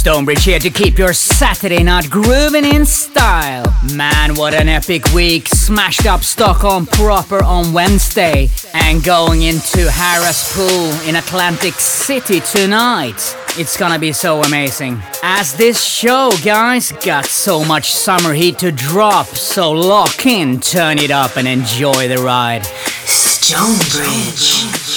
Stonebridge here to keep your Saturday night grooving in style. Man, what an epic week. Smashed up Stockholm proper on Wednesday and going into Harrah's Pool in Atlantic City tonight. It's gonna be so amazing. As this show, guys, got so much summer heat to drop, so lock in, turn it up, and enjoy the ride. Stonebridge.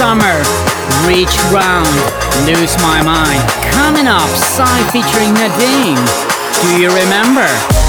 Summer. Reach round, lose my mind. Coming up, Psy featuring Nadine. Do you remember?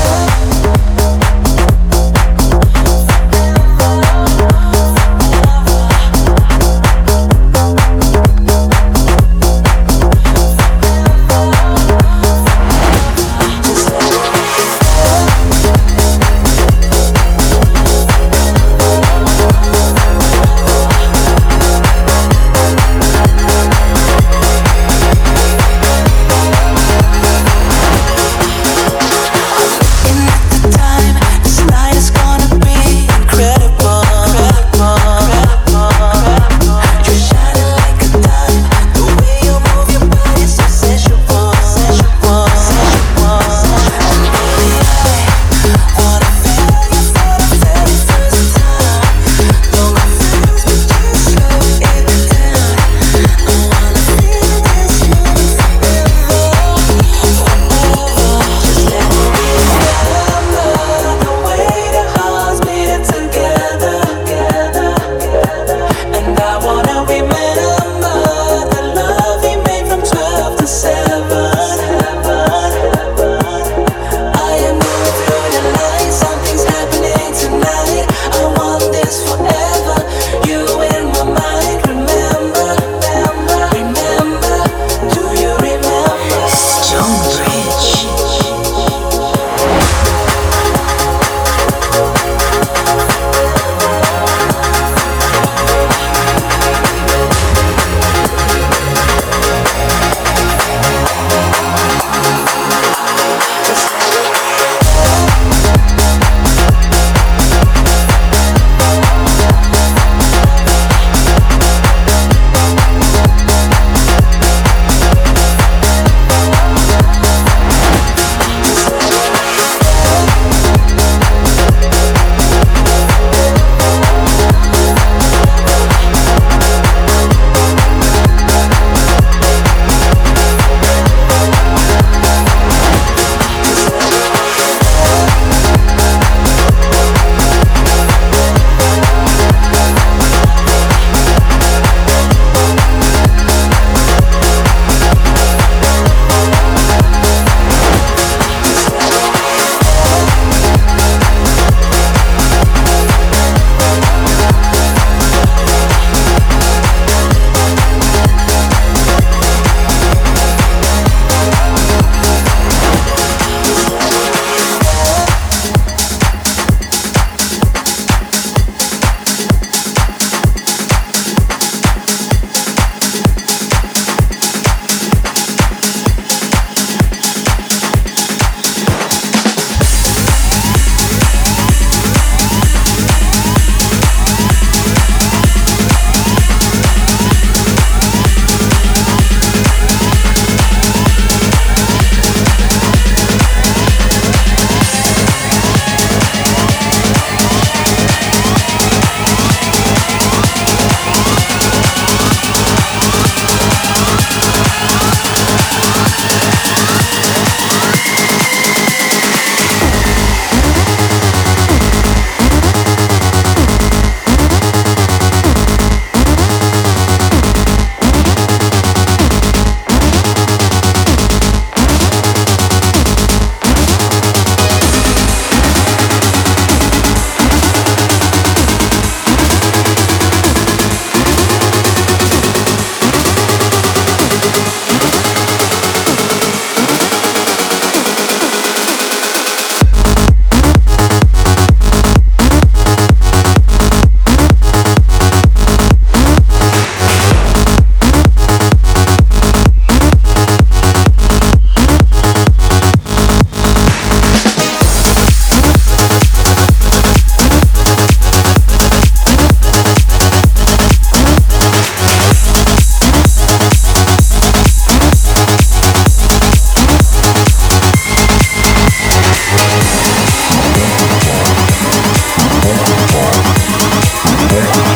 Yeah.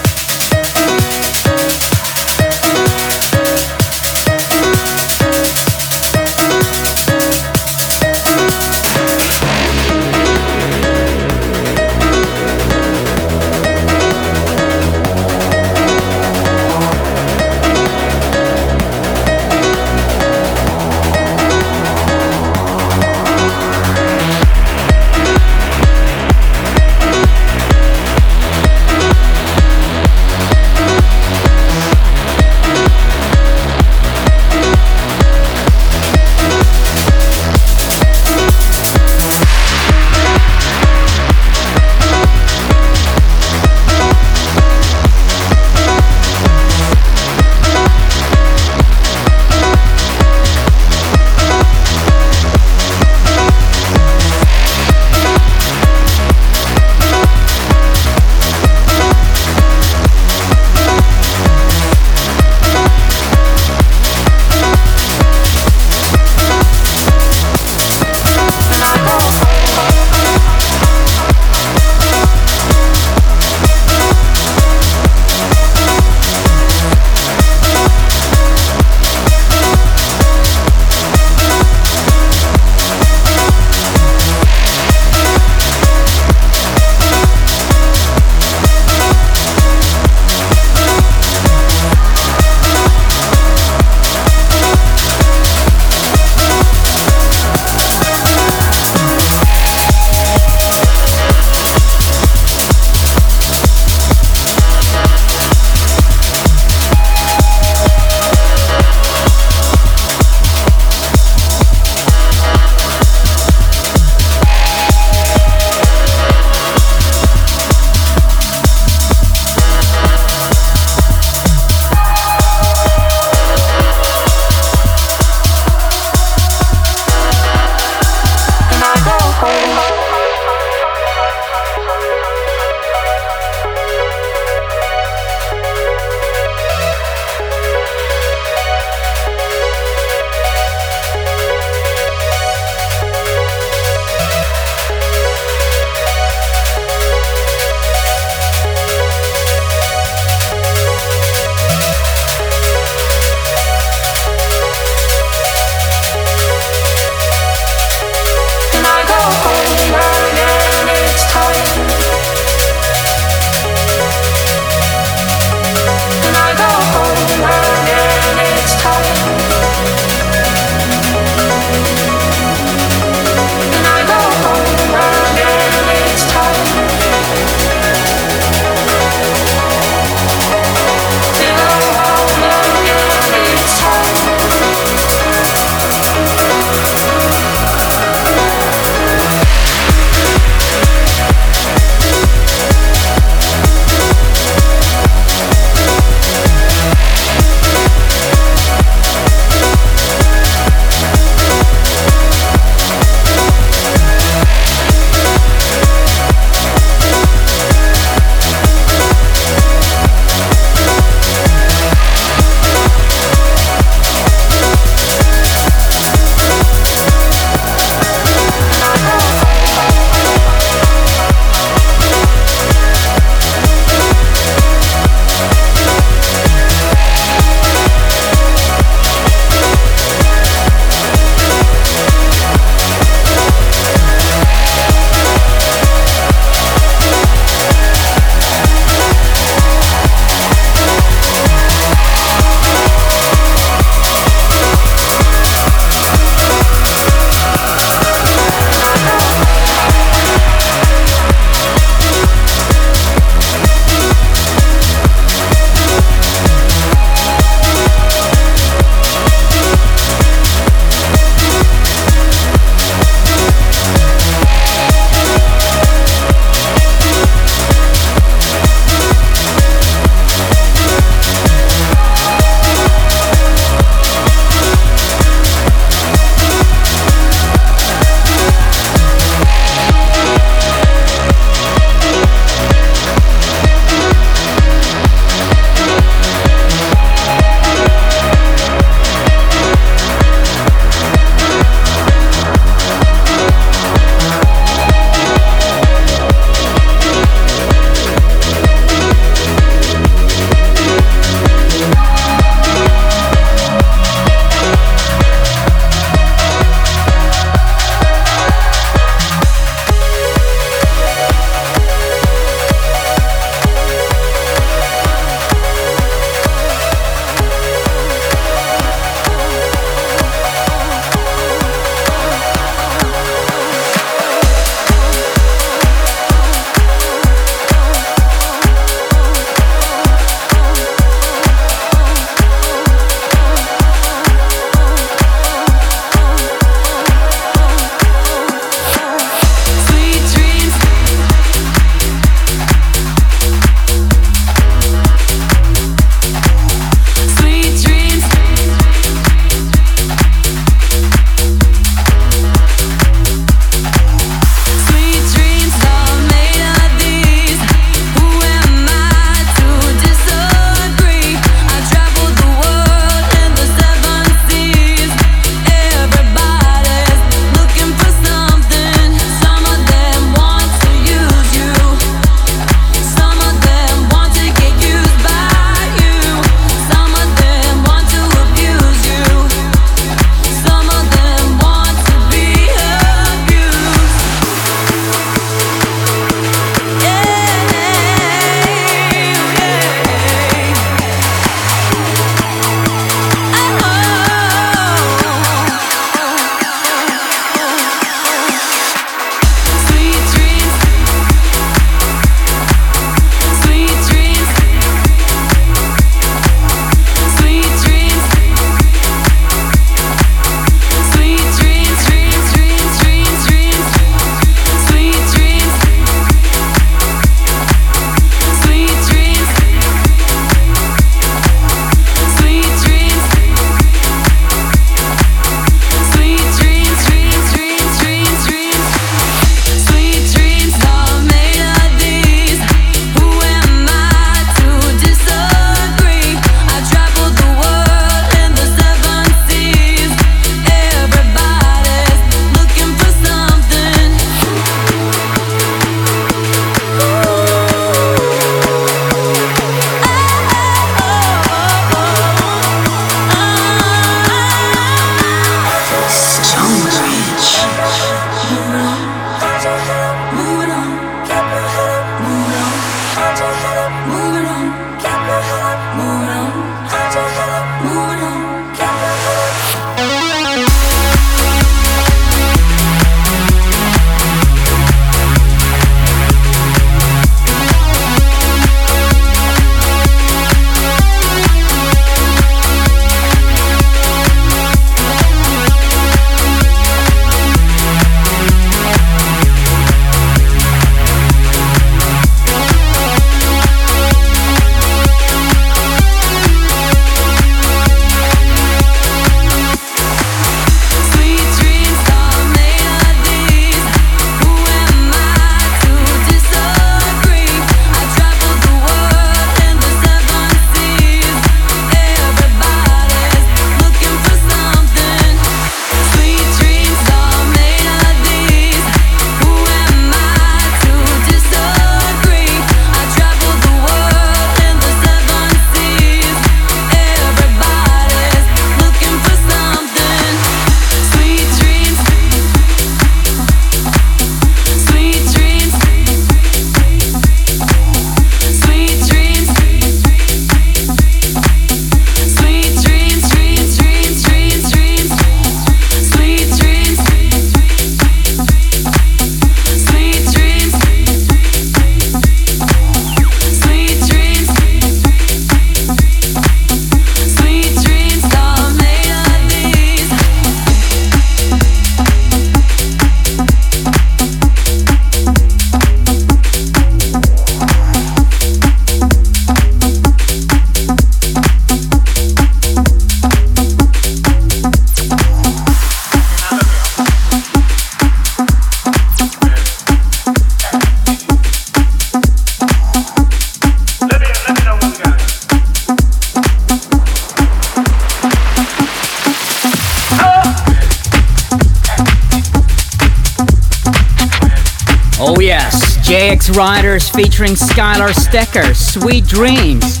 Riders featuring Skylar Stecker, Sweet Dreams.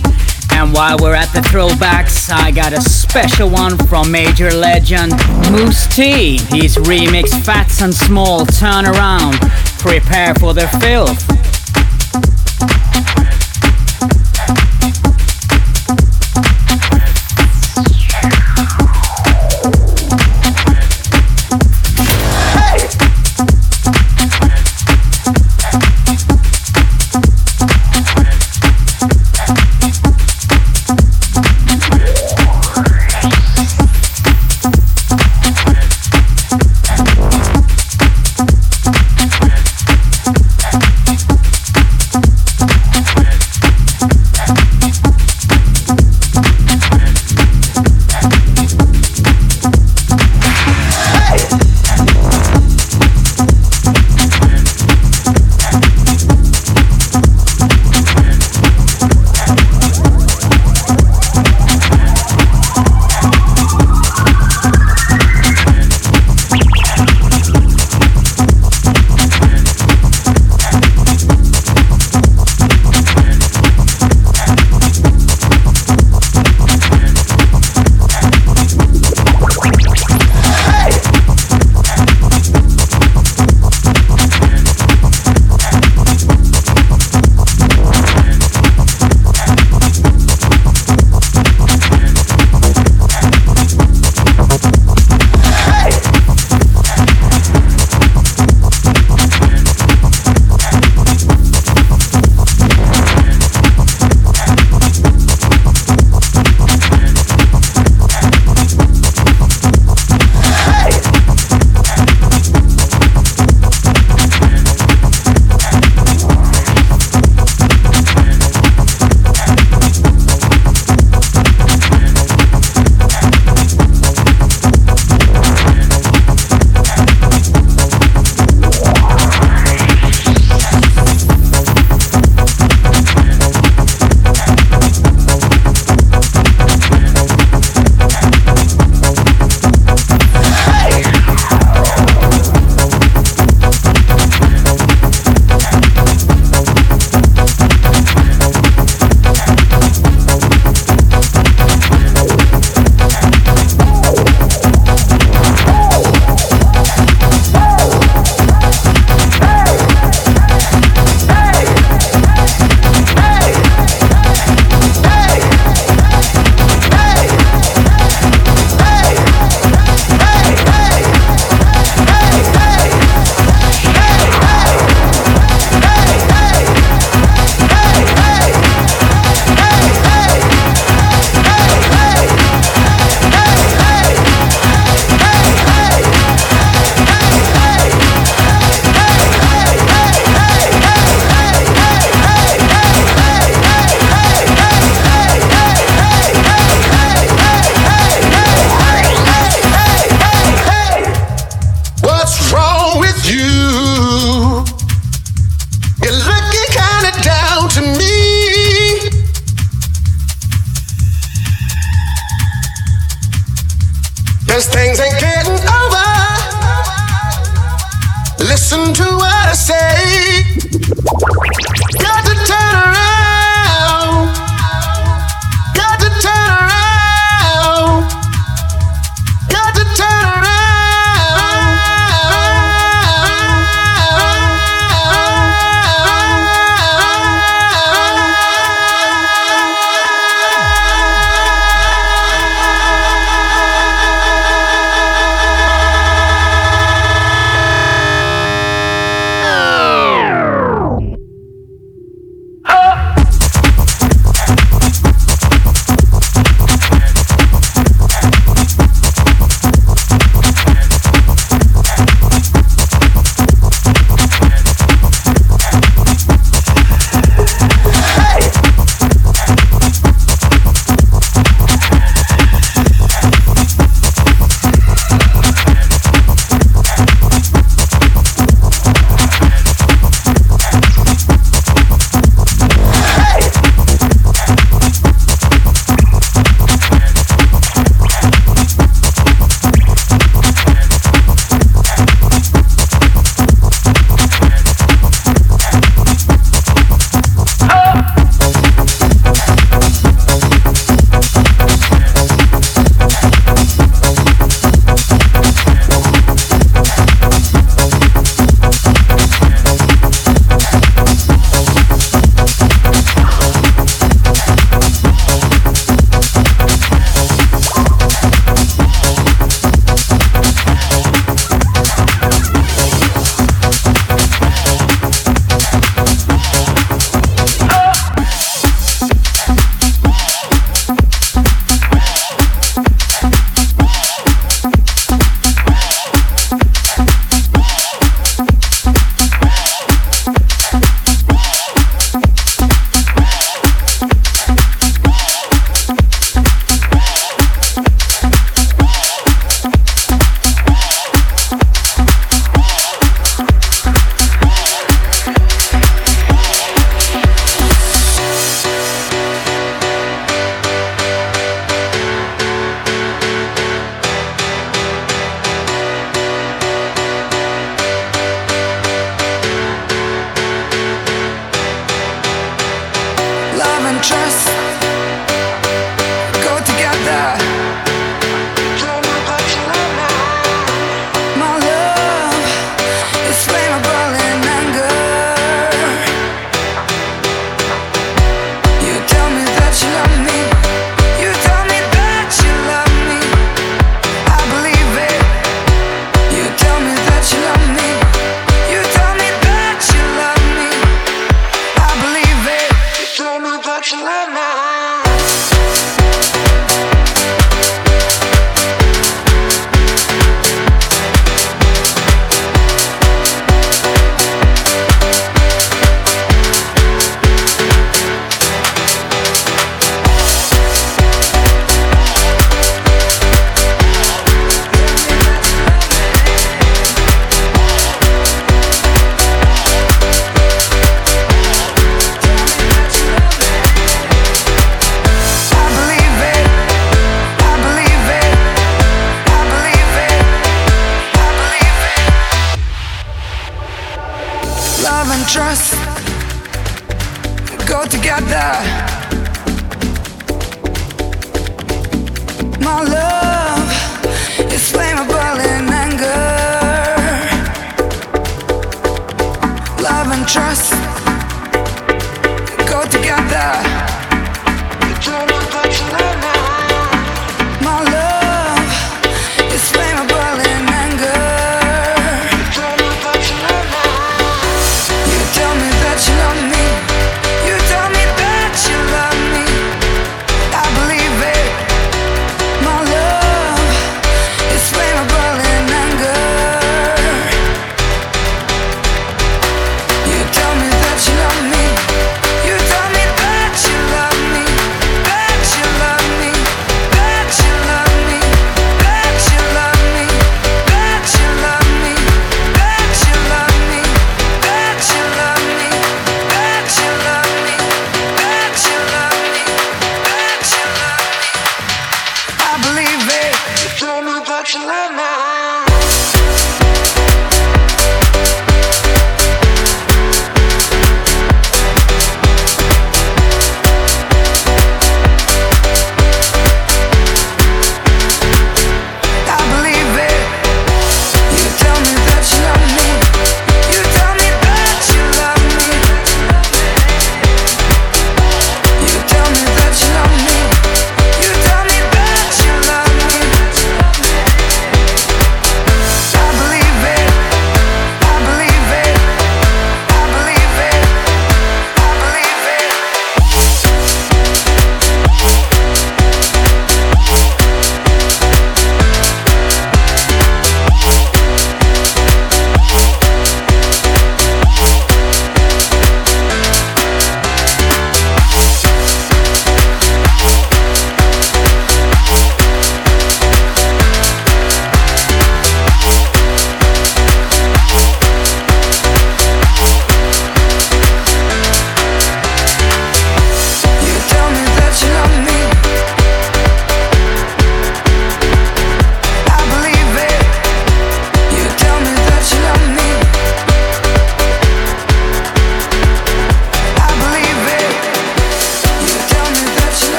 And while we're at the throwbacks, I got a special one from major legend Mousse T. He's remixed Phats and Small Turn Around. Prepare for the filth.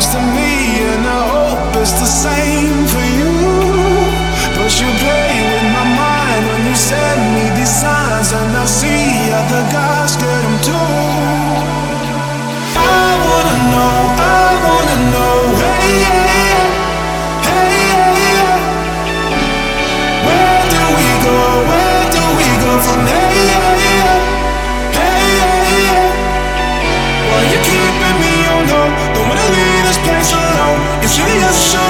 next to me, and I hope it's the same for you. But you play with my mind when you send me these signs, and I see other guys get them too. I wanna know, I wanna know. Jesus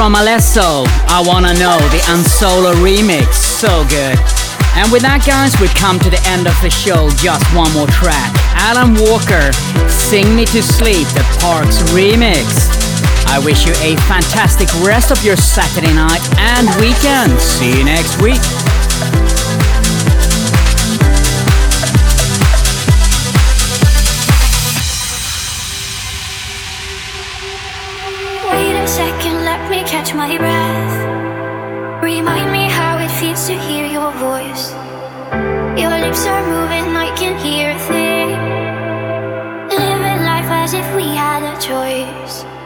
from Alesso, I Wanna Know, the Unsolo remix. So good. And with that, guys, we come to the end of the show. Just one more track. Alan Walker, Sing Me to Sleep, the Parks remix. I wish you a fantastic rest of your Saturday night and weekend. See you next week. Choice.